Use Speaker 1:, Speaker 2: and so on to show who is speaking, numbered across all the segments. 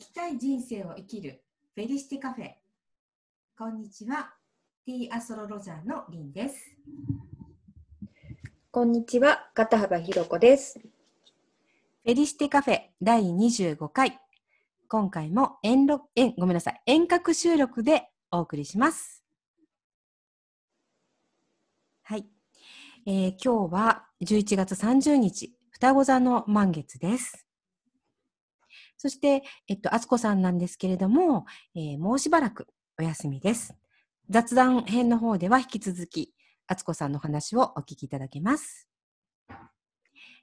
Speaker 1: 生きたい人生を生きるフェリシティカフェ。こんにちは。ティーアストロロジャーのリンです。
Speaker 2: こんにちは。片幅ひろ子です。
Speaker 1: フェリシティカフェ第25回。今回も遠録遠ごめんなさい。遠隔収録でお送りします。はい、えー、今日は11月30日双子座の満月ですそして、えっと、あつこさんなんですけれども、えー、もうしばらくお休みです。雑談編の方では引き続き、あつこさんの話をお聞きいただけます。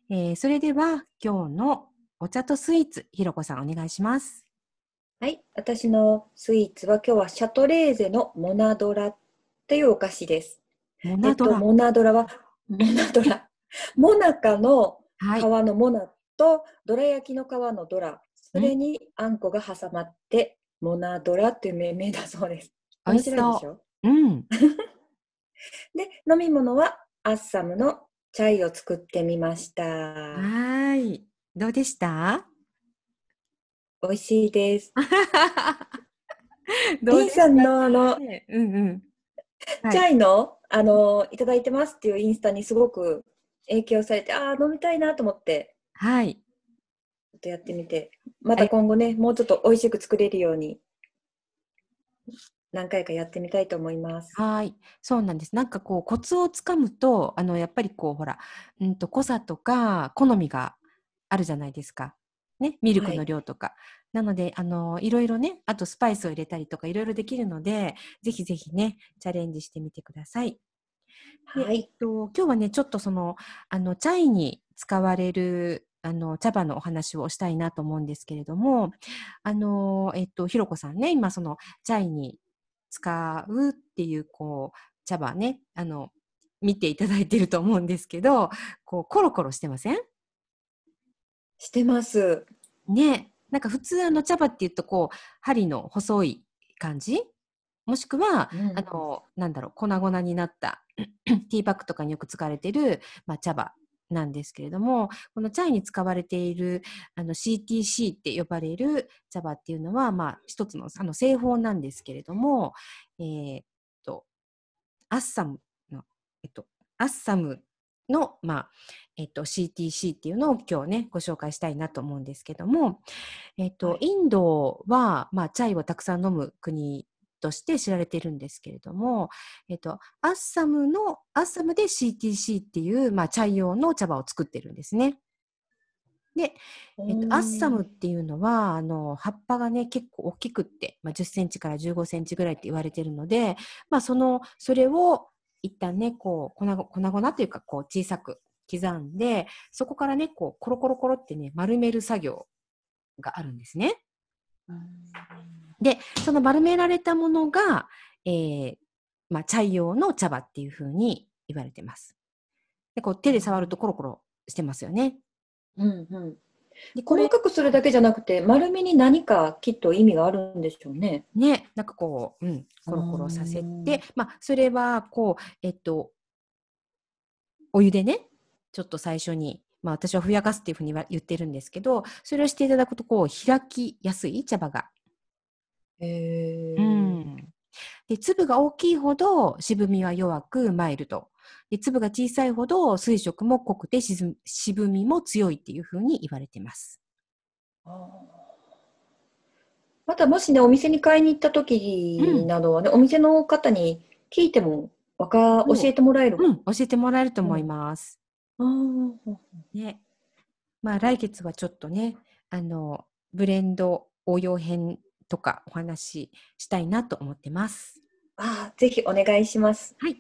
Speaker 1: えー、それでは、今日のお茶とスイーツ、ひろこさんお願いします。
Speaker 2: はい、私のスイーツは今日はシャトレーゼのモナドラというお菓子です。
Speaker 1: モナドラ、
Speaker 2: えっと、モナドラは、モナドラ。モナカの皮のモナと、どら焼きの皮のドラそれにあんこが挟まって、モナドラっていう命名だそうです。面白いでしょ？
Speaker 1: うん。
Speaker 2: で、飲み物はアッサムのチャイを作ってみました。
Speaker 1: はい。どうでした？
Speaker 2: 美味しいです。どうさんのあの、うんうんはい、チャイのあのいただいてますっていうインスタにすごく影響されて、ああ、飲みたいなと思って。
Speaker 1: はい。
Speaker 2: とやってみて、また今後ね、もうちょっと美味しく作れるように、何回かやってみたいと思います。
Speaker 1: はい、そうなんです。なんかこうコツをつかむと、あのやっぱりこうほら、うんと濃さとか好みがあるじゃないですか。ね、ミルクの量とか。はい、なので、あの、いろいろね、あとスパイスを入れたりとかいろいろできるので、ぜひぜひね、チャレンジしてみてください。はい。えっと、今日はね、ちょっとその、あの、チャイに使われるあの、茶葉のお話をしたいなと思うんですけれども、あの、えっと、ひろこさんね、今その、チャイに使うっていう、こう、茶葉ね、あの、見ていただいてると思うんですけど、こう、コロコロしてません？
Speaker 2: してます。
Speaker 1: ね。なんか普通あの茶葉っていうと、こう、針の細い感じ？もしくは、うん、あの、なんだろう、粉々になった ティーバッグとかによく使われてる、まあ、茶葉なんですけれども、このチャイに使われているあの CTC って呼ばれる茶葉っていうのは、まあ、一つのあの製法なんですけれども、えー、っと、アッサムの、えっと、アッサムの、まあ、えっと、CTC っていうのを今日ね、ご紹介したいなと思うんですけども、えっと、インドは、まあ、チャイをたくさん飲む国として知られているんですけれども、えっと、アッサムの、アッサムで CTC っていう、まあ、茶用の茶葉を作ってるんですね。で、えっと、アッサムっていうのは、あの、葉っぱがね、結構大きくって、まあ、10センチから15センチぐらいって言われてるので、まあ、その、それを一旦ね、こう、粉々というか、こう、小さく刻んで、そこからね、こう、コロコロコロってね、丸める作業があるんですね。で、その丸められたものが、えー、まあ、茶用の茶葉っていうふうに言われてます。で、こう手で触るとコロコロしてますよね。
Speaker 2: うんうん。で細かくするだけじゃなくて、丸みに何かきっと意味があるんでしょうね。
Speaker 1: ね、なんかこう、うん、コロコロさせて、まあ、それは、こう、えっと、お湯でね、ちょっと最初にまあ、私はふやかすっていうふうに言ってるんですけど、それをしていただくと、こう、開きやすい茶葉が。
Speaker 2: へ
Speaker 1: うん。で、粒が大きいほど渋みは弱くマイルド。で、粒が小さいほど水色も濃くて渋みも強いっていうふうに言われてます。
Speaker 2: またもしね、お店に買いに行った時などはね、うん、お店の方に聞いてもわか、教えてもらえる、
Speaker 1: うん、教えてもらえると思います。ね。まあ、来月はちょっとね、あの、ブレンド応用編とかお話ししたいなと思ってます。
Speaker 2: ああ、ぜひお願いします。
Speaker 1: はい。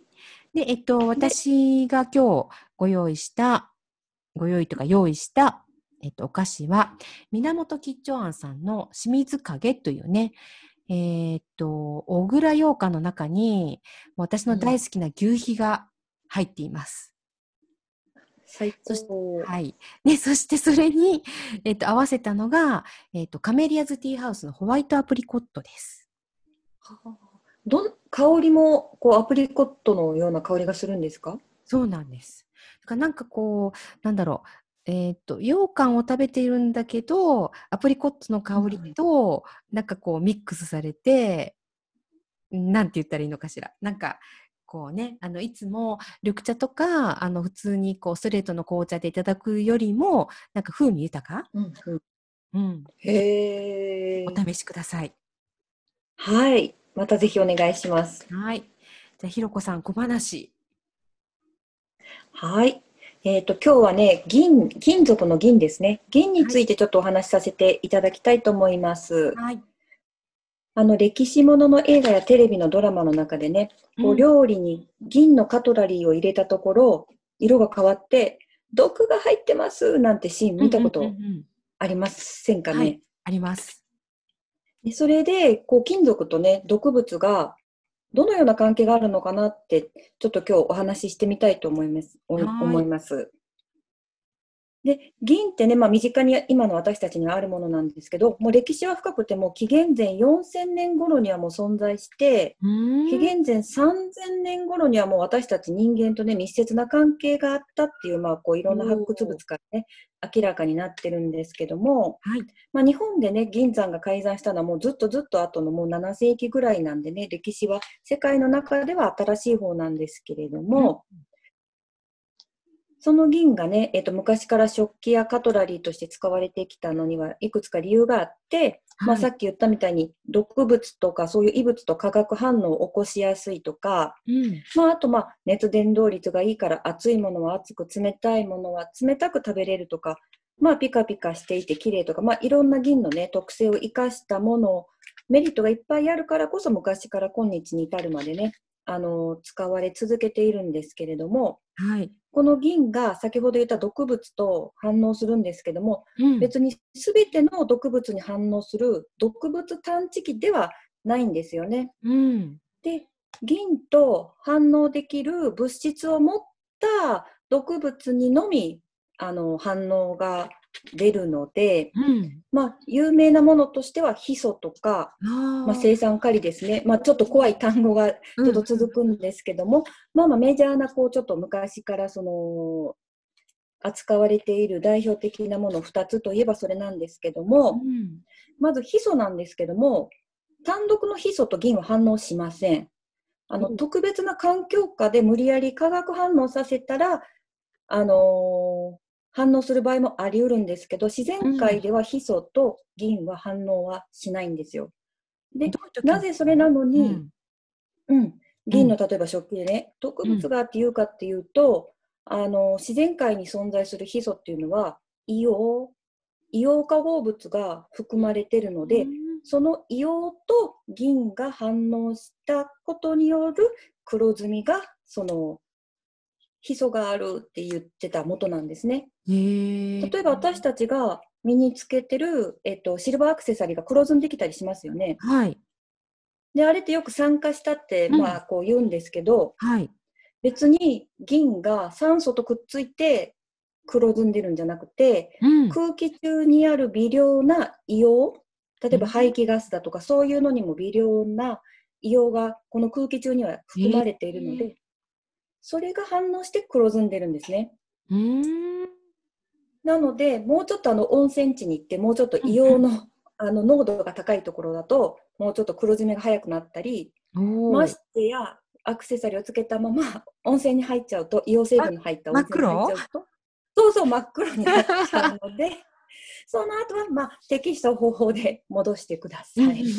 Speaker 1: で、えっと、私が今日ご用意した、ご用意とか用意した、えっと、お菓子は、源吉兆庵さんの清水影というね、えー、っと、小倉羊羹の中に、私の大好きな牛皮が入っています。
Speaker 2: 最高。
Speaker 1: はい。で、そしてそれに、えっ、ー、と、合わせたのが、えっ、ー、と、カメリアズティーハウスのホワイトアプリコットです。
Speaker 2: ど香りも、こう、アプリコットのような香りがするんですか？
Speaker 1: そうなんです。だからなんかこう、なんだろう、えっ、と、羊羹を食べているんだけど、アプリコットの香りと、なんかこうミックスされて、なんて言ったらいいのかしら。なんか、こうね、あの、いつも緑茶とか、あの、普通にこう、ストレートの紅茶でいただくよりも、なんか風味豊か？
Speaker 2: うんうん
Speaker 1: うん。
Speaker 2: へえ。
Speaker 1: お試しください。
Speaker 2: はい。またぜひお願いします。
Speaker 1: はい。じゃあ、ひろこさん、小話。
Speaker 2: はい。えっ、ー、と、今日はね、銀、金属の銀ですね。銀についてちょっとお話しさせていただきたいと思います。はい。あの、歴史ものの映画やテレビのドラマの中でね、こう料理に銀のカトラリーを入れたところ、色が変わって、毒が入ってますなんてシーン見たことありませんかね、はい、
Speaker 1: あります。
Speaker 2: それで、こう、金属とね、毒物がどのような関係があるのかなって、ちょっと今日お話ししてみたいと思います。思います。で、銀ってね、まあ身近に今の私たちにはあるものなんですけど、もう歴史は深くても紀元前4000年頃にはもう存在して、紀元前3000年頃にはもう私たち人間とね、密接な関係があったっていう、まあこういろんな発掘物からね、明らかになってるんですけども、はい、まあ日本でね、銀山が改ざんしたのはもうずっとずっと後のもう7世紀ぐらいなんでね、歴史は世界の中では新しい方なんですけれども、うんその銀がね、えっ、ー、と、昔から食器やカトラリーとして使われてきたのにはいくつか理由があって、はい、まあさっき言ったみたいに毒物とかそういう異物と化学反応を起こしやすいとか、うん、まああとまあ熱伝導率がいいから熱いものは熱く冷たいものは冷たく食べれるとか、まあピカピカしていて綺麗とか、まあいろんな銀のね、特性を生かしたものをメリットがいっぱいあるからこそ昔から今日に至るまでね、あの使われ続けているんですけれども、はい、この銀が先ほど言った毒物と反応するんですけども、うん、別に全ての毒物に反応する毒物探知機ではないんですよね。うん、で銀と反応できる物質を持った毒物にのみあの反応が出るので、うん、まあ、有名なものとしてはヒ素とか、まあ、生産カリですね、まあ、ちょっと怖い単語がちょっと続くんですけども、うん、まあまあメジャーなこうちょっと昔からその扱われている代表的なもの2つといえばそれなんですけども、うん、まずヒ素なんですけども単独のヒ素と銀は反応しません。あの、特別な環境下で無理やり化学反応させたら、あのー、反応する場合もあり得るんですけど、自然界ではヒ素と銀は反応はしないんですよ。で、なぜそれなのに、うん、うん、銀の例えば食器でね、毒物がっていうかっていうと、あの、自然界に存在するヒ素っていうのは、硫黄、硫黄化合物が含まれてるので、うん、その硫黄と銀が反応したことによる黒ずみが、そのヒ素があるって言ってた元なんですね。例えば私たちが身につけてる、えっと、シルバーアクセサリーが黒ずんできたりしますよね。はい。で、あれってよく酸化したって、まあ、こう言うんですけど、はい。別に銀が酸素とくっついて黒ずんでるんじゃなくて、うん、空気中にある微量な硫黄、例えば排気ガスだとか、そういうのにも微量な硫黄がこの空気中には含まれているので、それが反応して黒ずんでるんですね。なので、もうちょっとあの温泉地に行って、もうちょっと硫黄のあの濃度が高いところだと、もうちょっと黒ずみが早くなったり、ましてやアクセサリーをつけたまま温泉に入っちゃうと、硫黄成分の入った温泉に入っちゃうと、そうそう真っ黒になっちゃうので、その後はまあ適した方法で戻してください。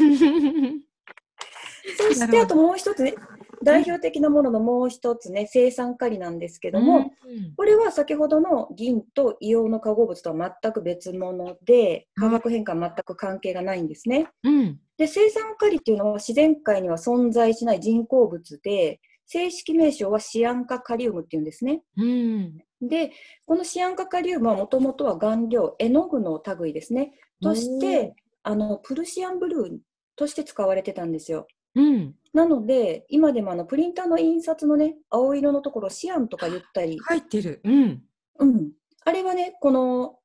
Speaker 2: そしてあともう一つね、代表的なもののもう一つね、生産カリなんですけども、うん、これは先ほどの銀と硫黄の化合物とは全く別物で、化学変化は全く関係がないんですね。うん、で、生産カリっていうのは自然界には存在しない人工物で、正式名称はシアン化カリウムっていうんですね。うん、で、このシアン化カリウムはもともとは顔料、絵の具の類ですね。として、あの、プルシアンブルーとして使われてたんですよ。うん、なので、今でもあのプリンターの印刷のね、青色のところ、シアンとか言ったり。
Speaker 1: 入ってる。うん。
Speaker 2: うん。あれはね、この、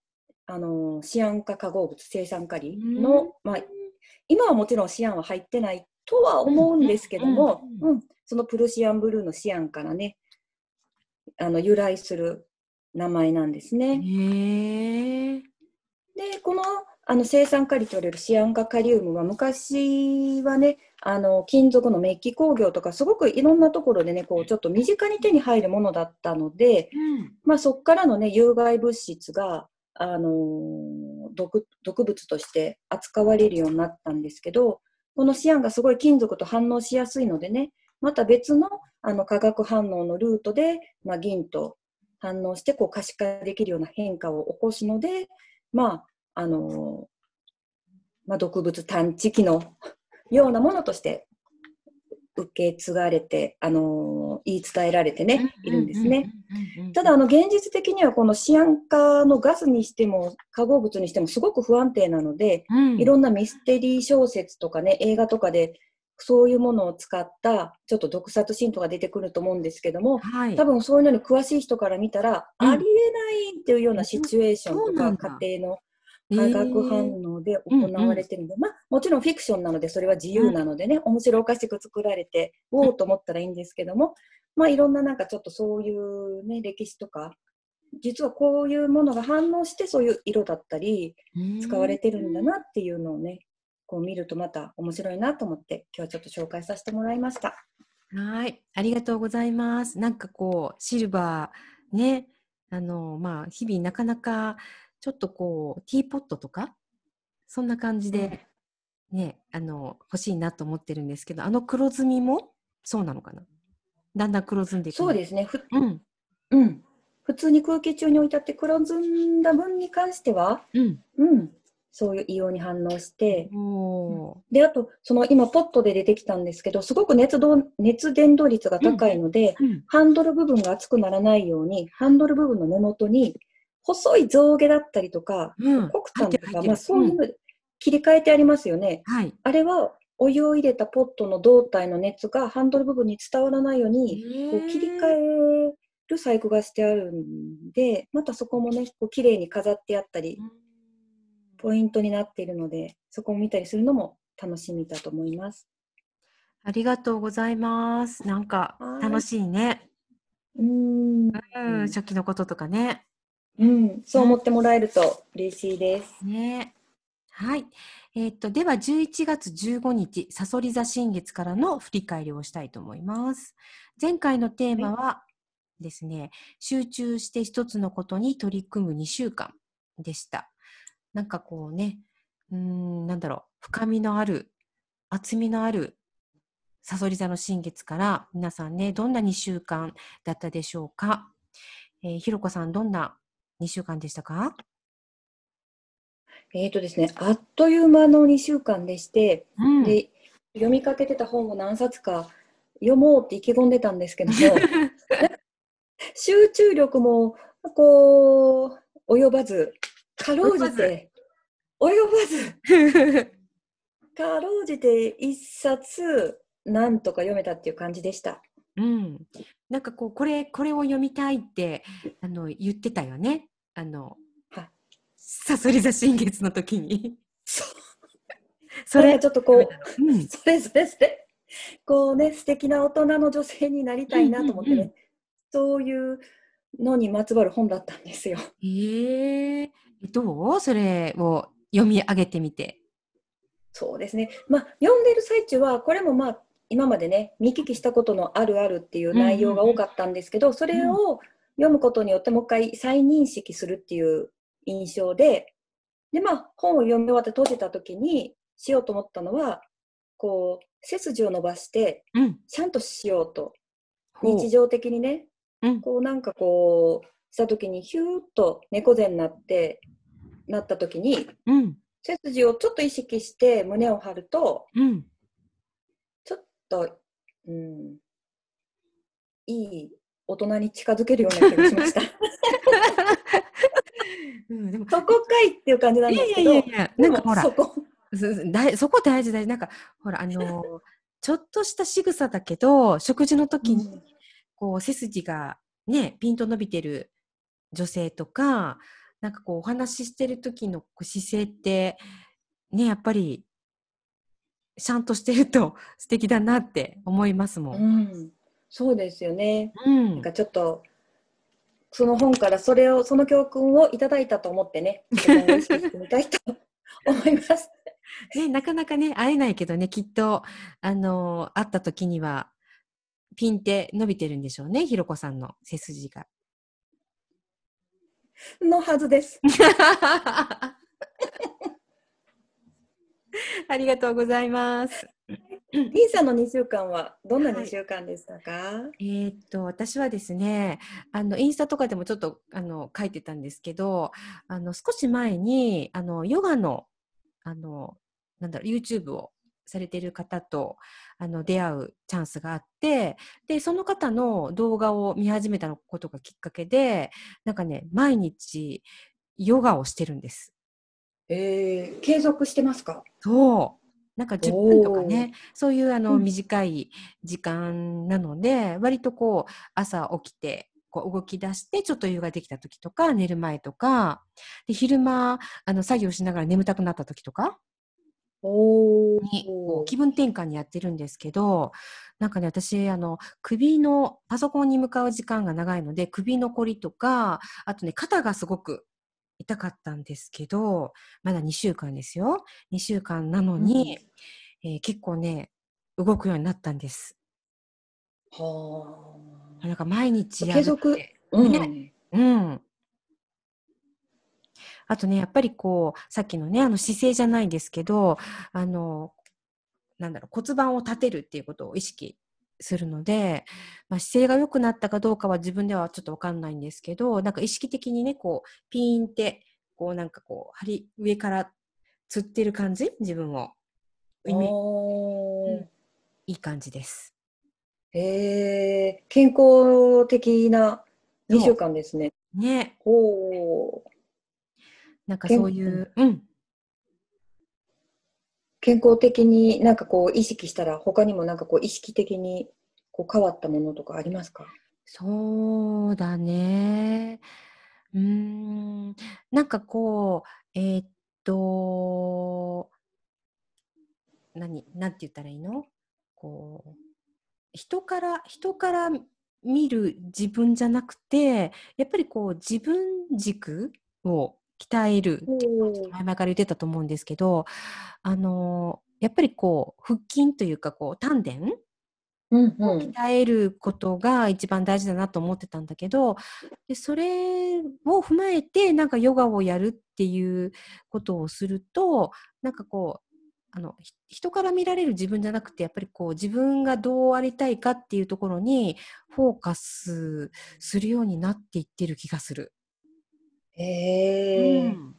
Speaker 2: あの、シアン化化合物、生産カリの、まあ、今はもちろんシアンは入ってないとは思うんですけども、うん、そのプルシアンブルーのシアンからね、あの由来する名前なんですね。
Speaker 1: へ
Speaker 2: でこのあの生産カリとれるシアン化カリウムは昔はねあの金属のメッキ工業とかすごくいろんなところでねこうちょっと身近に手に入るものだったので、
Speaker 1: うん、
Speaker 2: まあ、そこからのね有害物質があの毒毒物として扱われるようになったんですけどこのシアンがすごい金属と反応しやすいのでねまた別のあの化学反応のルートで、まあ、銀と反応してこう可視化できるような変化を起こすので、まああのまあ、毒物探知機のようなものとして受け継がれて、あの言い伝えられてね、いるんですね。ただ、あの、現実的にはこのシアン化のガスにしても、化合物にしてもすごく不安定なので、うん、いろんなミステリー小説とかね、映画とかで、そういうものを使ったちょっと毒殺シーンとか出てくると思うんですけども、はい、多分そういうのに詳しい人から見たら、うん、ありえないっていうようなシチュエーションとか家庭の化学反応で行われてるんで、えーうんうん、まあもちろんフィクションなのでそれは自由なのでね、うん、面白おかしく作られて、おおと思ったらいいんですけども、まあいろんななんかちょっとそういうね、歴史とか、実はこういうものが反応してそういう色だったり、使われてるんだなっていうのをね、こう見るとまた面白いなと思って今日ちょっと紹介させてもらいました。
Speaker 1: はい、ありがとうございます。なんかこうシルバーね、あのまあ日々なかなかちょっとこうティーポットとかそんな感じでね、あの欲しいなと思ってるんですけど、あの黒ずみもそうなのかな？だんだん黒ずんでいく。
Speaker 2: そうですね。うん。うん。普通に空気中に置いてあって黒ずんだ分に関しては、
Speaker 1: うん、
Speaker 2: うん、そういう硫黄に反応して、で、あと、その今ポットで出てきたんですけど、すごく熱動熱伝導率が高いので、うんうん、ハンドル部分が熱くならないように、ハンドル部分の根元に細い象牙だったりとか、うん、黒炭とか、まあそういうの切り替えてありますよね。
Speaker 1: はい、
Speaker 2: あれはお湯を入れたポットの胴体の熱がハンドル部分に伝わらないようにこう切り替える細工がしてあるんでまたそこもねこう綺麗に飾ってあったりポイントになっているのでそこを見たりするのも楽しみだと思います。
Speaker 1: ありがとうございます。なんか楽しいね。
Speaker 2: うん
Speaker 1: うん初期のこととかね。
Speaker 2: うん、そう思ってもらえると嬉しいです。
Speaker 1: ね。はい。えー、っと、では11月15日、さそり座新月からの振り返りをしたいと思います。前回のテーマはですね、集中して一つのことに取り組む2週間でした。なんかこうね、うん、なんだろう、深みのある、厚みのあるさそり座の新月から皆さんね、どんな2週間だったでしょうか？えー、ひろこさん、どんな2週間でしたか？
Speaker 2: えっ、ー、とですね、あっという間の2週間でして、うん、で読みかけてた本を何冊か読もうって意気込んでたんですけども 集中力もこう及ばずかろうじて及ばず かろうじて1冊なんとか読めたっていう感じでした。
Speaker 1: うん、なんかこうこれこれを読みたいってあの言ってたよね。あのさそり座新月の時に。
Speaker 2: そう。それちょっとこう、うん、それそれそれ、こうね、素敵な大人の女性になりたいなと思ってね、うんうんうん、そういうのにまつわる本だったんですよ。
Speaker 1: えー、どう？それを読み上げてみて。
Speaker 2: そうですね。まあ、読んでる最中は、これもまあ、今までね、見聞きしたことのあるあるっていう内容が多かったんですけど、うんうん、それを読むことによってもう一回再認識するっていう印象で、で、まあ、本を読み終わって閉じた時にしようと思ったのは、こう、背筋を伸ばして、ちゃんとしようと。う。ん、日常的にね、うん、こうなんかこう、した時にヒューッと猫背になって、なった時に、
Speaker 1: うん、
Speaker 2: 背筋をちょっと意識して胸を張ると、ちょっと、うん、いい大人に近づけるような気がしました。うん、でもそこかいっていう感じなんですけど。いやいやいや、なんかほら、そこ
Speaker 1: だそこ大事大事。なんか、ほら、あのー、ちょっとした仕草だけど、食事の時に、こう、背筋がね、ピンと伸びてる女性とか、なんかこう、お話ししてる時の姿勢って、ね、やっぱり、ちゃんとしてると素敵だなって思いますもん。
Speaker 2: うん、そうですよね。うん、なんかちょっとその本からそれを、その教訓をいただいたと思ってね、今後意識してみたいと 思います。
Speaker 1: ね、なかなかね、会えないけどね、きっと、あの、会った時には、ピンって伸びてるんでしょうね、ひろこさんの背筋が。
Speaker 2: のはずです。
Speaker 1: ありがとうございます。
Speaker 2: リンさんの2週間はどんな2週間でしたか、は
Speaker 1: い、えー、っと私はですねあのインスタとかでもちょっとあの書いてたんですけどあの少し前にあのヨガのあのなんだろう YouTube をされている方とあの出会うチャンスがあってでその方の動画を見始めたことがきっかけでなんかね毎日ヨガをしてるんです。
Speaker 2: えー、継続してますか？
Speaker 1: そうなんか10分とかね、そういうあの短い時間なので、うん、割とこう朝起きてこう動き出してちょっと湯ができた時とか寝る前とかで昼間あの作業しながら眠たくなった時とかにこう気分転換にやってるんですけどなんかね私あの首のパソコンに向かう時間が長いので首のこりとかあとね肩がすごく痛かったんですけど、まだ2週間ですよ。2週間なのに、うん、えー、結構ね、動くようになったんです。はあ。なんか毎日
Speaker 2: やる継続、うん、
Speaker 1: うん。あとね、やっぱりこう、さっきのね、あの姿勢じゃないですけど、あの、なんだろう、骨盤を立てるっていうことを意識するので、まあ、姿勢が良くなったかどうかは自分ではちょっとわかんないんですけど、なんか意識的にね、こう、ピーンって、こうなんかこう、張り、上からつってる感じ？自分を。うん、いい感じです。
Speaker 2: へえー、健康的な2週間ですね。
Speaker 1: ね。おなんかそういう、うん。
Speaker 2: 健康的になんかこう意識したら他にもなんかこう意識的にこう変わったものとかありますか？
Speaker 1: そうだね。うん、なんかこう、えー、っと、何、なんて言ったらいいの？こう、人から、人から見る自分じゃなくて、やっぱりこう自分軸を鍛える前々から言ってたと思うんですけど、あのやっぱりこう腹筋というかこう丹田を鍛えることが一番大事だなと思ってたんだけどでそれを踏まえてなんかヨガをやるっていうことをするとなんかこうあの人から見られる自分じゃなくてやっぱりこう自分がどうありたいかっていうところにフォーカスするようになっていってる気がする。
Speaker 2: へえ、うん、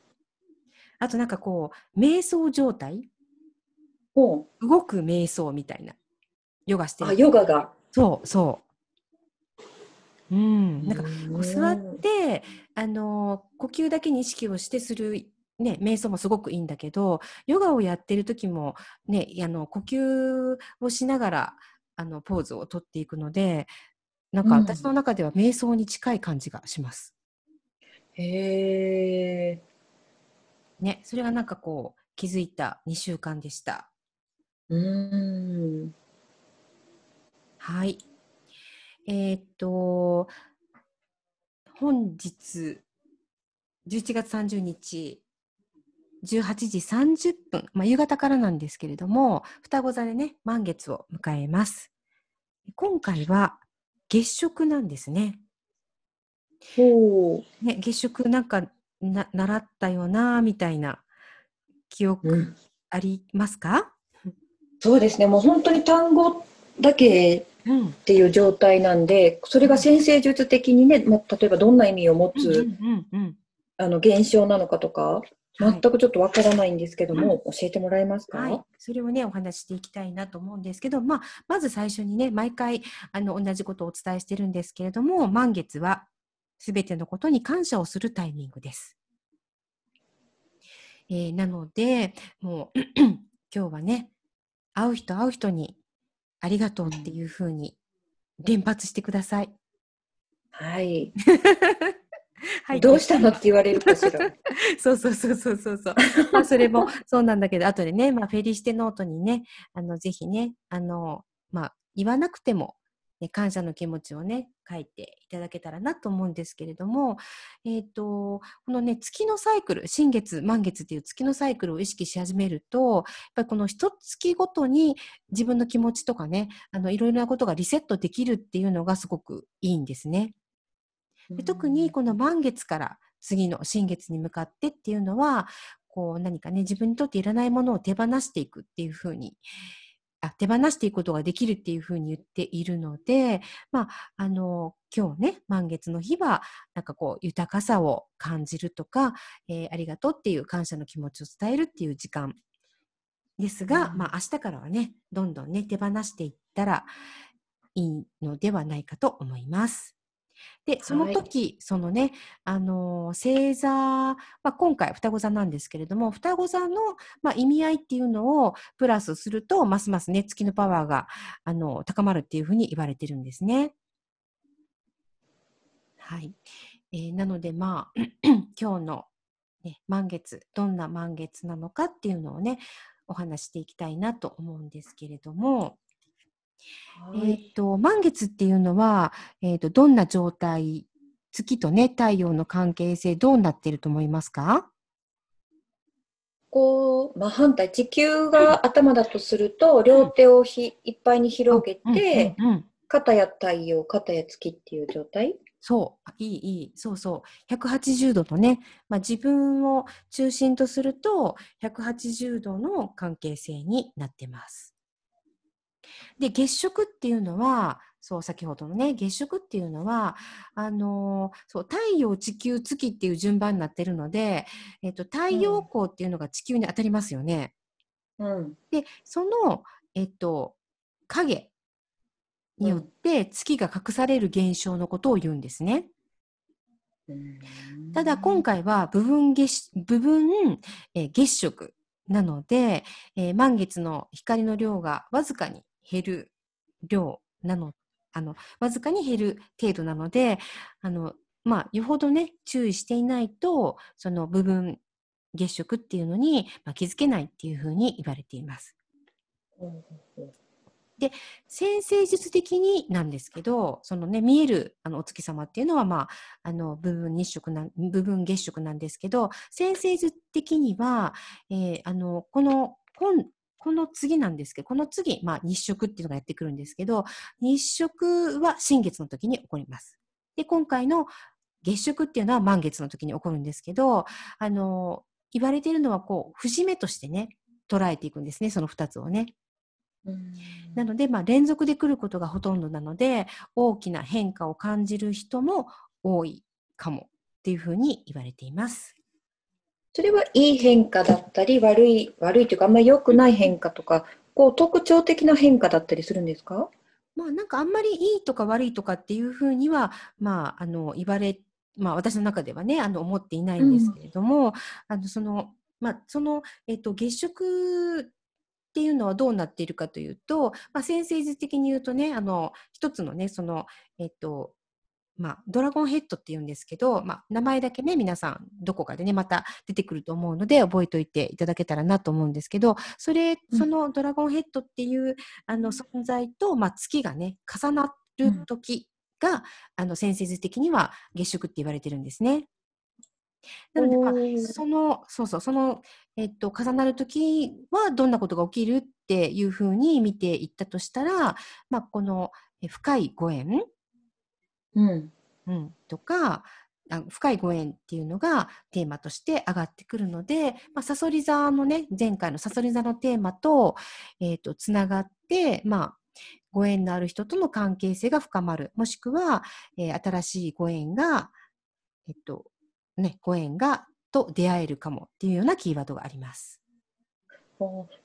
Speaker 1: あとなんかこう瞑想状態？動く瞑想みたいな。ヨガしてる。
Speaker 2: あヨガが。
Speaker 1: そうそう。うん。なんかこう座ってあの呼吸だけに意識をしてするね、瞑想もすごくいいんだけどヨガをやってる時も、ね、あの呼吸をしながらあのポーズをとっていくのでなんか私の中では瞑想に近い感じがします。
Speaker 2: へえ。
Speaker 1: ね、それがなんかこう気づいた2週間でした。
Speaker 2: うん。
Speaker 1: はい。えー、っと、本日11月30日18時30分、まあ、夕方からなんですけれども、双子座でね、満月を迎えます。今回は月食なんですね。
Speaker 2: ほ
Speaker 1: う。ね、月食なんかな習ったよな、みたいな記憶ありますか、
Speaker 2: うん、そうですね、もう本当に単語だけっていう状態なんで、それが先生術的にね、まあ、例えばどんな意味を持つ、あの現象なのかとか、全くちょっとわからないんですけども、はい、教えてもらえますか、は
Speaker 1: い、それをね、お話していきたいなと思うんですけど、まあ、まず最初にね、毎回あの同じことをお伝えしてるんですけれども、満月はすべてのことに感謝をするタイミングです。えー、なので、もう 今日はね、会う人会う人にありがとうっていうふうに連発してください。
Speaker 2: はい。はい、どうしたのって言われるかしら。
Speaker 1: そうそうそうそうそうそう。まあそれもそうなんだけど、後でね、まあフェリシテノートにね、あのぜひね、あのまあ言わなくてもね、感謝の気持ちをね、書いていただけたらなと思うんですけれども、えっ、ー、と、このね、月のサイクル、新月、満月っていう月のサイクルを意識し始めると、やっぱりこの一月ごとに自分の気持ちとかね、あの、いろいろなことがリセットできるっていうのがすごくいいんですね。で特にこの満月から次の新月に向かってっていうのは、こう何かね、自分にとっていらないものを手放していくっていうふうに、あ手放していくことができるっていうふうに言っているので、まあ、あの、今日ね、満月の日は、なんかこう、豊かさを感じるとか、えー、ありがとうっていう感謝の気持ちを伝えるっていう時間ですが、うん、まあ、明日からはね、どんどんね、手放していったらいいのではないかと思います。で、その時、はい、そのね、あの、星座、まあ、今回双子座なんですけれども、双子座の、まあ、意味合いっていうのをプラスすると、ますますね、月のパワーが、あの、高まるっていうふうに言われてるんですね。はい。えー、なので、まあ、今日の、ね、満月、どんな満月なのかっていうのをね、お話していきたいなと思うんですけれども、えっ、ー、と、満月っていうのは、えっ、ー、と、どんな状態、月とね、太陽の関係性、どうなっていると思いますか？
Speaker 2: こう、まあ、反対、地球が頭だとすると、両手をひ、いっぱいに広げて、肩や太陽、肩や月っていう状態？
Speaker 1: そう、いい、いい、そうそう。180度とね、まあ、自分を中心とすると、180度の関係性になってます。で、月食っていうのは、そう、先ほどのね、月食っていうのは、あのー、そう、太陽、地球、月っていう順番になってるので、えっ、と、太陽光っていうのが地球に当たりますよね。
Speaker 2: うん。
Speaker 1: で、その、えっ、と、影によって月が隠される現象のことを言うんですね。うん、ただ今回は部分月部分、えー、月食なので、えー、満月の光の量がわずかに減る量なの、あの、わずかに減る程度なので、あの、まあ、よほどね、注意していないと、その部分月食っていうのに、まあ、気づけないっていうふうに言われています。で、先生術的になんですけど、そのね、見えるあのお月様っていうのは、まあ、あの、部分日食な、部分月食なんですけど、先生術的には、えー、あの、この、今、この次なんですけど、この次、まあ、日食っていうのがやってくるんですけど、日食は新月の時に起こります。で、今回の月食っていうのは満月の時に起こるんですけど、あの、言われているのは、こう、節目としてね、捉えていくんですね、その二つをね。なので、まあ、連続で来ることがほとんどなので、大きな変化を感じる人も多いかもっていうふうに言われています。
Speaker 2: それはいい変化だったり、悪い、悪いというか、あんまり良くない変化とか、こう特徴的な変化だったりするんですか？
Speaker 1: まあなんかあんまりいいとか悪いとかっていうふうには、まああの言われ、まあ私の中ではね、あの思っていないんですけれども、うん、あのその、まあその、えっと、月食っていうのはどうなっているかというと、まあ、先生術的に言うとね、あの、一つのね、その、えっと、まあ、ドラゴンヘッドって言うんですけど、まあ、名前だけね、皆さん、どこかでね、また出てくると思うので、覚えておいていただけたらなと思うんですけど、それ、そのドラゴンヘッドっていう、あの、存在と、まあ、月がね、重なる時が、うん、あの、先生図的には月食って言われてるんですね。なので、まあ、その、そうそう、その、えっと、重なる時はどんなことが起きるっていうふうに見ていったとしたら、まあ、この深いご縁
Speaker 2: うん。
Speaker 1: うん、とか、深いご縁っていうのがテーマとして上がってくるので、まあ、サソリ座のね、前回のサソリ座のテーマと、えっ、ー、と、つながって、まあ、ご縁のある人との関係性が深まる。もしくは、えー、新しいご縁が、えっと、ね、ご縁が、と出会えるかもっていうようなキーワードがあります。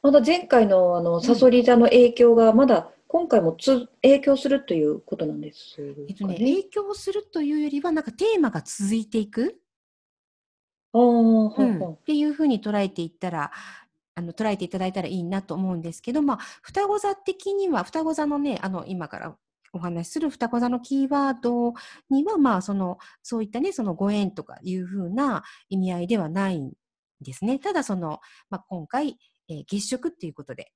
Speaker 2: まだ前回のあのサソリ座の影響がまだ今回もつ影響するということなんです、
Speaker 1: ね、えっとね、影響するというよりは、なんかテーマが続いていく？
Speaker 2: うん、
Speaker 1: っていうふうに捉えていったら、あの捉えていただいたらいいなと思うんですけど、まあ、双子座的には、双子座のね、あの今からお話しする双子座のキーワードには、まあ、その、そういったね、そのご縁とかいうふうな意味合いではないんですね。ただ、その、まあ、今回、えー、月食っていうことで、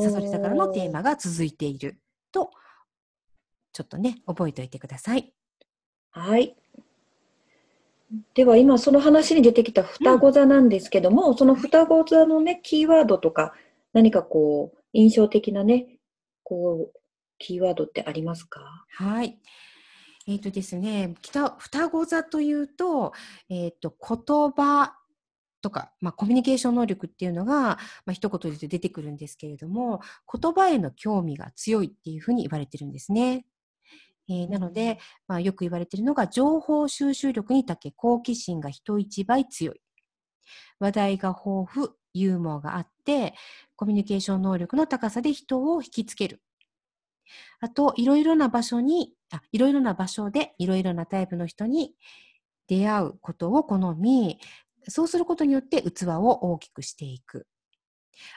Speaker 1: サソリ座からのテーマが続いているとちょっとね、覚えておいてください。
Speaker 2: はい。では今その話に出てきた双子座なんですけども、うん、その双子座のね、キーワードとか、何かこう、印象的なね、こう、キーワードってありますか？
Speaker 1: はい。えっ、ー、とですね、双子座というと、えっ、ー、と、言葉とか、まあ、コミュニケーション能力っていうのが、まあ、一言で言うと出てくるんですけれども、言葉への興味が強いっていうふうに言われてるんですね。えー、なので、まあ、よく言われているのが、情報収集力に長け、好奇心が人一倍強い。話題が豊富、ユーモアがあって、コミュニケーション能力の高さで人を引きつける。あと、いろいろな場所に、あいろいろな場所で、いろいろなタイプの人に出会うことを好み、そうすることによって器を大きくしていく。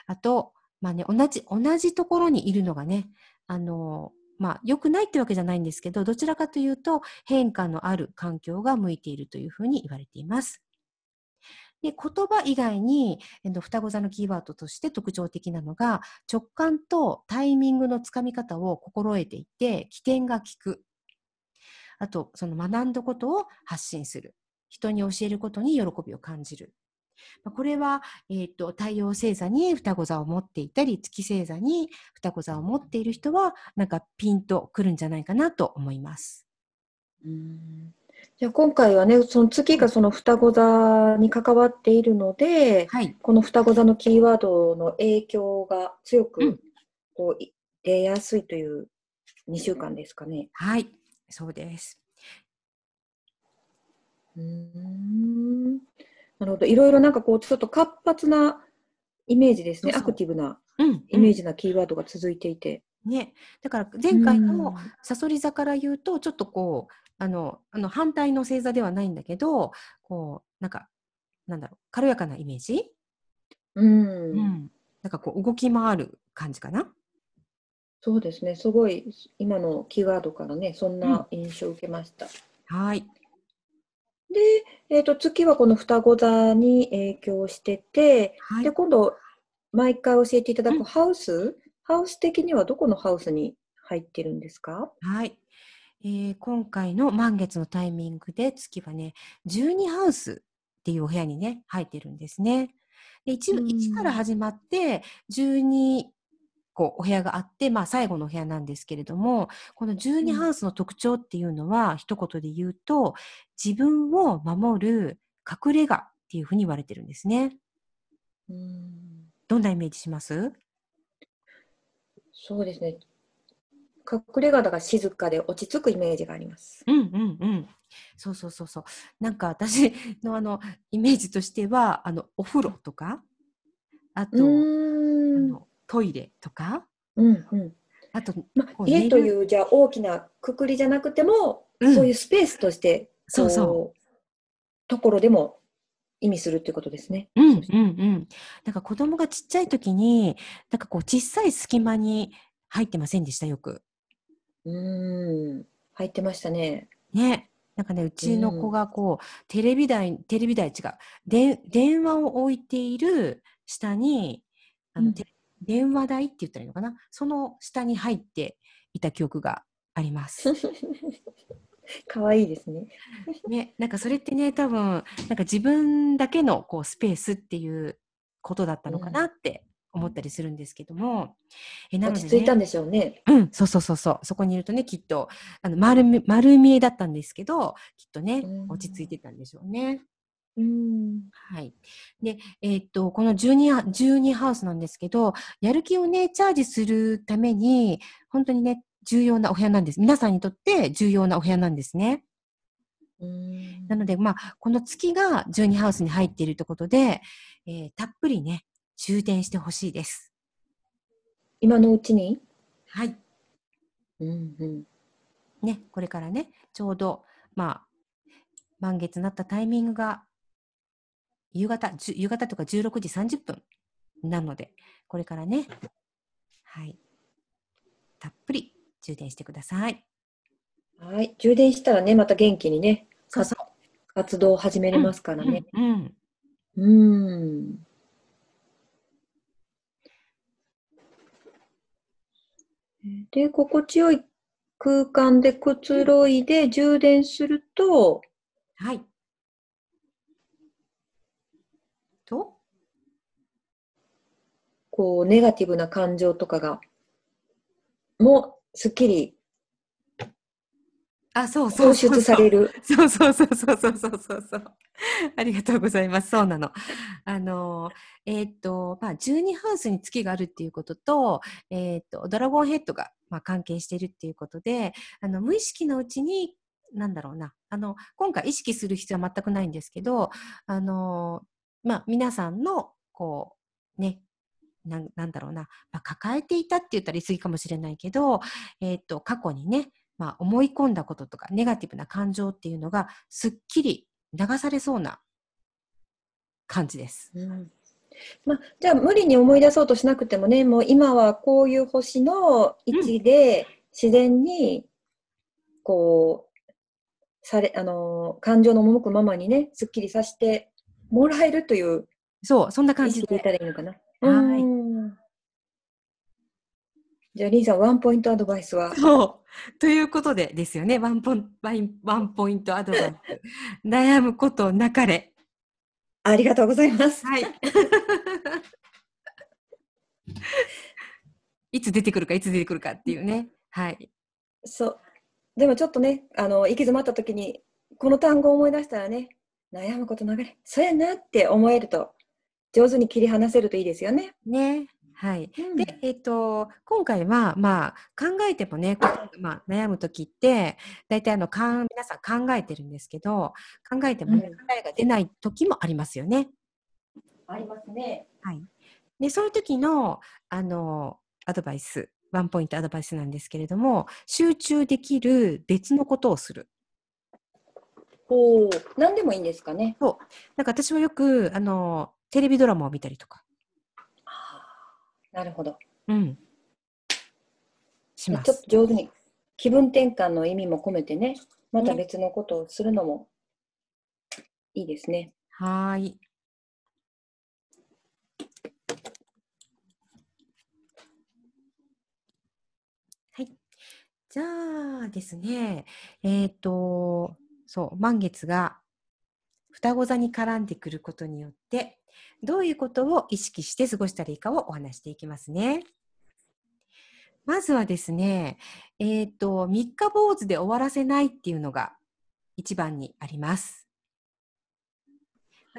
Speaker 1: あと、まあね、同じ、同じところにいるのがね、あの、まあ、良くないってわけじゃないんですけど、どちらかというと変化のある環境が向いているというふうに言われています。で言葉以外に、えっと、双子座のキーワードとして特徴的なのが直感とタイミングのつかみ方を心得ていて起点が効くあとその学んだことを発信する人に教えることに喜びを感じるこれは、えーと、太陽星座に双子座を持っていたり月星座に双子座を持っている人はなんかピンとくるんじゃないかなと思います。
Speaker 2: うんじゃあ今回はねその月がその双子座に関わっているので、はい、この双子座のキーワードの影響が強くこう、出やすいという2週間ですかね。
Speaker 1: はいそうです。
Speaker 2: うんなるほど。いろいろなんかこう、ちょっと活発なイメージですね。アクティブなイメージなキーワードが続いていて。
Speaker 1: うんうん、ね。だから前回のさそり座から言うと、ちょっとこう、あの、あの反対の星座ではないんだけど、こう、なんか、なんだろう、軽やかなイメージ？
Speaker 2: うん。うん。
Speaker 1: なんかこう、動き回る感じかな？
Speaker 2: そうですね。すごい、今のキーワードからね、そんな印象を受けました。
Speaker 1: うん、はい。
Speaker 2: で、えーと、月はこの双子座に影響してて、はい、で今度毎回教えていただくハウス、うん、ハウス的にはどこのハウスに入ってるんですか？
Speaker 1: はい、えー、今回の満月のタイミングで月はね12ハウスっていうお部屋にね入ってるんですね。で 1, 1から始まって12こうお部屋があって、まあ、最後のお部屋なんですけれどもこの12ハウスの特徴っていうのは、うん、一言で言うと自分を守る隠れ家っていうふうに言われてるんですね。うんどんなイメージします？
Speaker 2: そうですね隠れ家だから静かで落ち着くイメージがあります。
Speaker 1: うんうんうん。そうそうそうそう。なんか私のあのイメージとしてはあのお風呂とかあとあのトイレとか、
Speaker 2: うんうん、あと、ま、家というじゃあ大きなくくりじゃなくても、うん、そういうスペースとして
Speaker 1: そうそう
Speaker 2: ところでも意味するっていうことですね。
Speaker 1: うんうんうん。なんか子供がちっちゃい時になんかこう小さい隙間に入ってませんでした？よく。
Speaker 2: うん入ってましたね。
Speaker 1: ね。なんかね、うちの子がこう、テレビ台、テレビ台違う、で電話を置いている下に、あの、うん、テ電話台って言ったらいいのかな？その下に入っていた記憶があります。
Speaker 2: 可愛いですね。
Speaker 1: ね、なんかそれってね、多分、なんか自分だけのこうスペースっていうことだったのかなって思ったりするんですけども。
Speaker 2: えなので、ね、落ち着いたんでしょうね。
Speaker 1: うん、そうそうそうそう。そこにいるとね、きっと、あの丸丸見えだったんですけど、きっとね、落ち着いてたんでしょうね。
Speaker 2: うん。
Speaker 1: はい。で、えー、っと、この12、12ハウスなんですけど、やる気をね、チャージするために、本当にね、重要なお部屋なんです。皆さんにとって重要なお部屋なんですね。
Speaker 2: うん
Speaker 1: なので、まあ、この月が12ハウスに入っているということで、えー、たっぷりね、充電してほしいです。
Speaker 2: 今のうちに？
Speaker 1: はい。
Speaker 2: うんうん。
Speaker 1: ね、これからね、ちょうど、まあ、満月になったタイミングが夕方、夕方とか16時30分なので、これからね、はい、たっぷり充電してください。
Speaker 2: はい、充電したらね、また元気にね、そうそう活動を始めれますからね。
Speaker 1: うん。
Speaker 2: うん。うんで、心地よい空間でくつろいで充電すると、
Speaker 1: はい。と
Speaker 2: こう、ネガティブな感情とかが、もすっきり
Speaker 1: あ、そうそう
Speaker 2: そう出される。
Speaker 1: そうそうそうそうそうそうそうそう。ありがとうございます。そうなの。あの、えっ、と、まあ、12ハウスに月があるっていうことと、えっ、と、ドラゴンヘッドが、まあ、関係しているっていうことで、あの、無意識のうちに、なんだろうな、あの、今回意識する必要は全くないんですけど、あの、まあ、皆さんの、こう、ね、ななんだろうな、まあ、抱えていたって言ったら言い過ぎかもしれないけど、えっ、と、過去にね、まあ、思い込んだこととかネガティブな感情っていうのがすっきり流されそうな感じです。うん
Speaker 2: まあ、じゃあ無理に思い出そうとしなくてもねもう今はこういう星の位置で自然にこう、されあの感情の赴くままにねすっきりさせてもらえるという
Speaker 1: そうそんな感じ
Speaker 2: でいたらいいのかな。はい。じゃあ、リンさん、ワンポイントアドバイスは？
Speaker 1: そう。ということでですよね。ワンポワンワンポイントアドバイス。悩むことなかれ。
Speaker 2: ありがとうございます。
Speaker 1: はい。いつ出てくるか、いつ出てくるかっていうね。はい。
Speaker 2: そう。でもちょっとね、あの、行き詰まった時に、この単語を思い出したらね、悩むことなかれ、そうやなって思えると、上手に切り離せるといいですよね。
Speaker 1: ね。はい。うん、で、えっ、と、今回は、まあ、考えてもね、まあ、悩む時って、大体あのかん、皆さん考えてるんですけど、考えても、ね、うん、答えが出ない時もありますよね。
Speaker 2: ありますね。
Speaker 1: はい。で、そういう時の、あの、アドバイス、ワンポイントアドバイスなんですけれども、集中できる別のことをする。
Speaker 2: おお、何でもいいんですかね。
Speaker 1: そう。なんか私はよく、あの、テレビドラマを見たりとか。
Speaker 2: なるほど。
Speaker 1: うん。
Speaker 2: します。ちょっと上手に気分転換の意味も込めてね、また別のことをするのもいいですね。
Speaker 1: はい。はい。じゃあですね、えっ、ー、と、そう、満月が双子座に絡んでくることによって、どういうことを意識して過ごしたらいいかをお話していきますね。まずはですね、えっ、ー、と、三日坊主で終わらせないっていうのが一番にあります。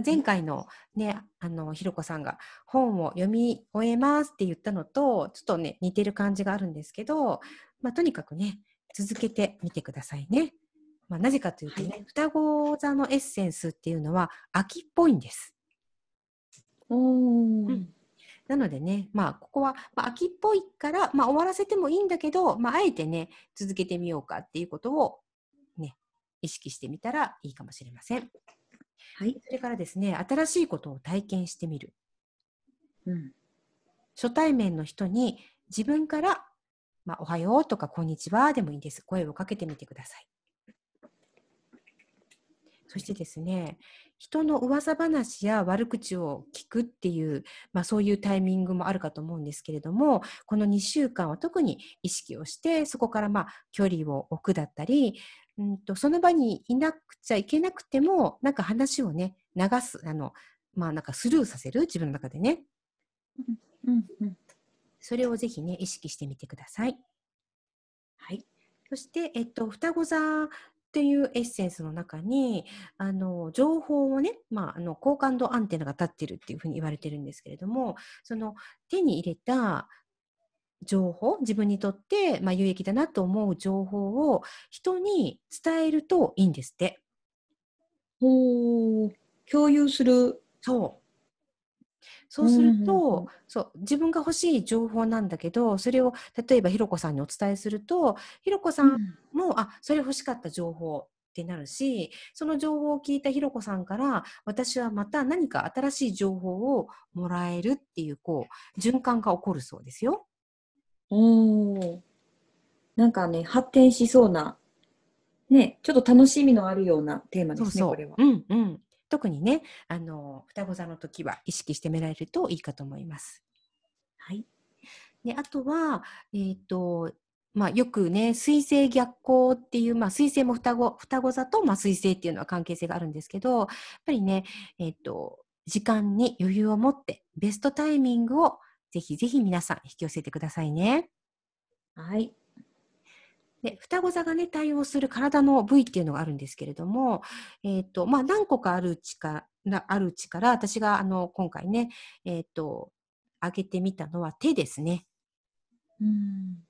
Speaker 1: 前回のね、あの、ひろこさんが本を読み終えますって言ったのと、ちょっとね、似てる感じがあるんですけど、まあ、とにかくね、続けてみてくださいね。まあ、なぜかというとね、はい、双子座のエッセンスっていうのは秋っぽいんです。
Speaker 2: うん、
Speaker 1: なのでね、まあ、ここは、まあ、秋っぽいから、まあ、終わらせてもいいんだけど、まあ、あえてね、続けてみようかっていうことを、ね、意識してみたらいいかもしれません。
Speaker 2: はい。
Speaker 1: それからですね、新しいことを体験してみる。
Speaker 2: うん。
Speaker 1: 初対面の人に自分から、まあ、おはようとかこんにちはでもいいです。声をかけてみてください。そしてですね、人の噂話や悪口を聞くっていう、まあ、そういうタイミングもあるかと思うんですけれども、この2週間は特に意識をして、そこからまあ距離を置くだったり、うんと、その場にいなくちゃいけなくても、なんか話をね、流す、あの、まあなんかスルーさせる、自分の中でね。
Speaker 2: うんうん、
Speaker 1: それをぜひね、意識してみてください。
Speaker 2: はい。
Speaker 1: そして、えっと、双子座っていうエッセンスの中に、あの、情報をね、まあ、あの、高感度アンテナが立ってるっていうふうに言われてるんですけれども、その手に入れた情報、自分にとって、まあ、有益だなと思う情報を人に伝えるといいんですって。
Speaker 2: お共有する。
Speaker 1: そう。そうすると、そう自分が欲しい情報なんだけどそれを例えばひろこさんにお伝えするとひろこさんも、うん、あそれ欲しかった情報ってなるしその情報を聞いたひろこさんから私はまた何か新しい情報をもらえるっていうこう循環が起こるそうですよ。
Speaker 2: おなんかね発展しそうなねちょっと楽しみのあるようなテーマですね
Speaker 1: そうそう。これは。うんうん特にね、あの、双子座の時は意識してみられるといいかと思います。
Speaker 2: はい。
Speaker 1: で、あとは、えっ、ー、と、まあ、よくね、水星逆行っていう、まあ、水星も双子、双子座と、まあ、水星っていうのは関係性があるんですけど、やっぱりね、えっ、ー、と、時間に余裕を持って、ベストタイミングをぜひぜひ皆さん引き寄せてくださいね。
Speaker 2: はい。
Speaker 1: で、双子座がね、対応する体の部位っていうのがあるんですけれども、えっ、ー、と、まあ、何個かあるうちから、あるうちから、私が、あの、今回ね、えっ、ー、と、挙げてみたのは手ですね。
Speaker 2: うん。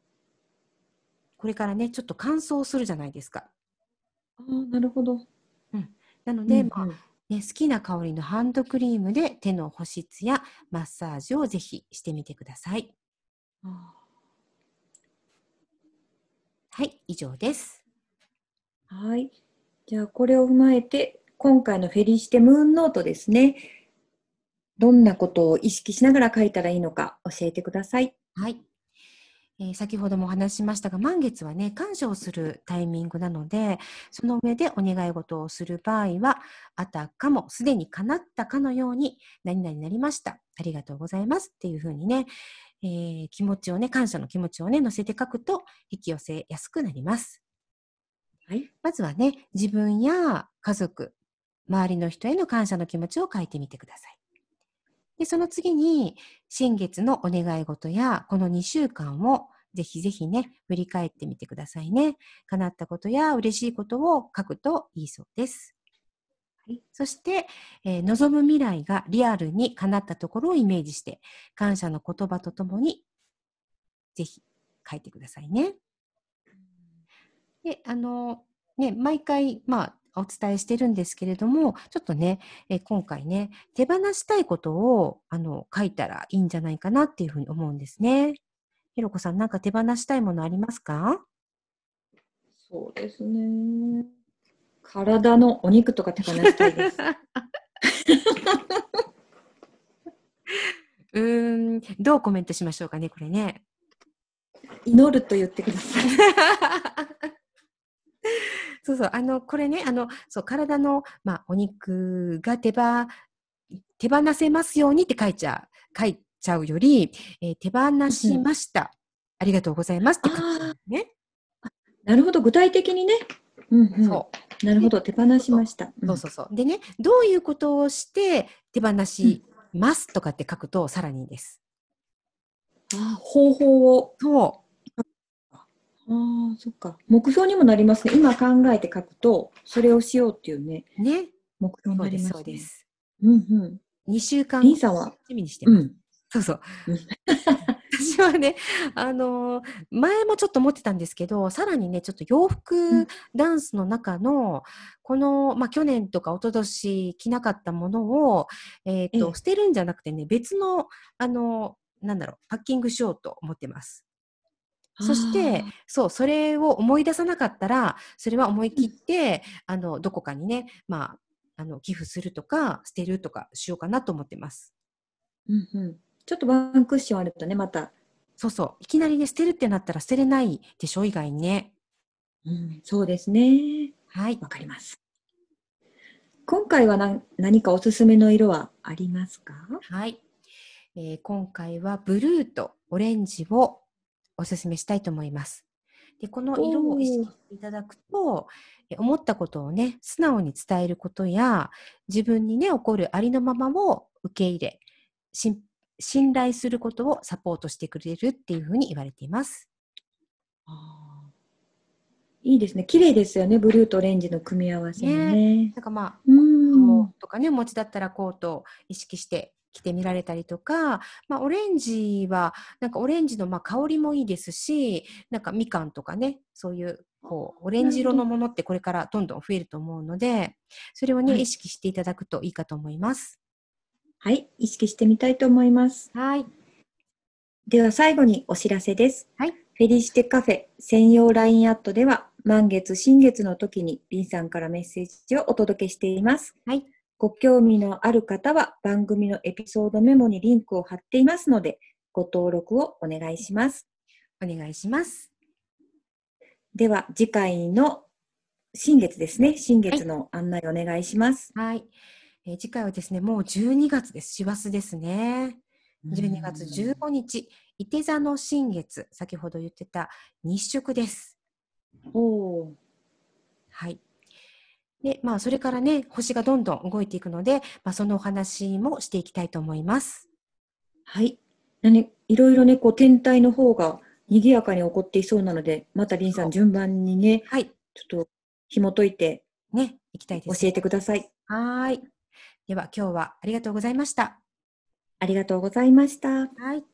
Speaker 1: これからね、ちょっと乾燥するじゃないですか。
Speaker 2: ああ、なるほど。
Speaker 1: うん。なので、うんうん、まあ、ね、好きな香りのハンドクリームで手の保湿やマッサージをぜひしてみてください。はい、以上です。
Speaker 2: はい。じゃあ、これを踏まえて、今回のフェリシテムーンノートですね。どんなことを意識しながら書いたらいいのか教えてください。
Speaker 1: はい。えー、先ほどもお話ししましたが、満月はね、感謝をするタイミングなので、その上でお願い事をする場合は、あたかもすでに叶ったかのように、何々になりました。ありがとうございますっていうふうにね、えー、気持ちをね、感謝の気持ちをね、乗せて書くと引き寄せやすくなります。はい。まずはね、自分や家族、周りの人への感謝の気持ちを書いてみてください。で、その次に、新月のお願い事や、この2週間をぜひぜひね、振り返ってみてくださいね。叶ったことや嬉しいことを書くといいそうです。はい、そして、えー、望む未来がリアルに叶ったところをイメージして、感謝の言葉とともに、ぜひ書いてくださいね。で、あの、ね、毎回、まあ、お伝えしてるんですけれども、ちょっとね、え今回ね、手放したいことをあの書いたらいいんじゃないかなっていうふうに思うんですね。ひろこさん、なんか手放したいものありますか？
Speaker 2: そうですね。体のお肉とか手放したいです。
Speaker 1: うん、どうコメントしましょうかね、これね。
Speaker 2: 祈ると言ってください。
Speaker 1: そうそう、あの、これね、あの、そう、体の、まあ、お肉が手ば、手放せますようにって書いちゃう、書いちゃうより、えー、手放しました、うん、ありがとうございますって書くね。
Speaker 2: なるほど、具体的にね。うんうん、そうなるほど、手放しました。
Speaker 1: そうそうそう。でね、どういうことをして手放しますとかって書くとさらにいいです。
Speaker 2: あ方法を。
Speaker 1: そ
Speaker 2: ああ、そっか。目標にもなりますね。今考えて書くと、それをしようっていうね。
Speaker 1: ね。
Speaker 2: 目標になります、ね、
Speaker 1: そうです。
Speaker 2: うんうん。
Speaker 1: 2週間
Speaker 2: 楽
Speaker 1: しみにしてます。うん、そうそう。私はね、あのー、前もちょっと思ってたんですけど、さらにね、ちょっと洋服ダンスの中の、この、まあ、去年とか一昨年着なかったものを、えっ、ー、と、捨てるんじゃなくてね、別の、あのー、なんだろう、パッキングしようと思ってます。そして、そう、それを思い出さなかったら、それは思い切って、あの、どこかにね、まあ、あの、寄付するとか、捨てるとかしようかなと思ってます。
Speaker 2: うんうん。ちょっとワンクッションあるとね、また。
Speaker 1: そうそう。いきなりね、捨てるってなったら捨てれないでしょ、以外にね。
Speaker 2: うん、そうですね。
Speaker 1: はい。
Speaker 2: わかります。今回は何何かおすすめの色はありますか？
Speaker 1: はい、えー、今回はブルーとオレンジをお勧めしたいと思います。でこの色を意識していただくと、思ったことをね、素直に伝えることや、自分にね、起こるありのままを受け入れ、信頼することをサポートしてくれるっていうふうに言われています。
Speaker 2: いいですね。綺麗ですよね。ブルーとオレンジの組み合わせね。ね
Speaker 1: なんかまあ、うんとかね、お持ちだったらコートを意識して着てみられたりとか、まあ、オレンジは、なんかオレンジのまあ香りもいいですし、なんかみかんとかね、そういう、こう、オレンジ色のものってこれからどんどん増えると思うので、それをね、はい、意識していただくといいかと思います。
Speaker 2: はい、意識してみたいと思います。
Speaker 1: はい。
Speaker 2: では最後にお知らせです。
Speaker 1: はい。
Speaker 2: フェリシテカフェ専用 LINE アットでは、満月、新月の時にリンさんからメッセージをお届けしています。
Speaker 1: はい。
Speaker 2: ご興味のある方は番組のエピソードメモにリンクを貼っていますので、ご登録をお願いします。
Speaker 1: お願いします。
Speaker 2: では、次回の新月ですね。新月の案内お願いします。
Speaker 1: はい。えー、次回はですね、もう12月です。師走ですね。12月15日、伊手座の新月、先ほど言ってた日食です。
Speaker 2: お
Speaker 1: はい。で、まあ、それからね、星がどんどん動いていくので、まあ、そのお話もしていきたいと思います。
Speaker 2: はい。ね、いろいろね、こう、天体の方が賑やかに起こっていそうなので、またりんさん順番にね、
Speaker 1: はい。
Speaker 2: ちょっと紐解いて、
Speaker 1: ね、いきたいです、
Speaker 2: 教えてください。
Speaker 1: はい。では、今日はありがとうございました。
Speaker 2: ありがとうございました。
Speaker 1: はい。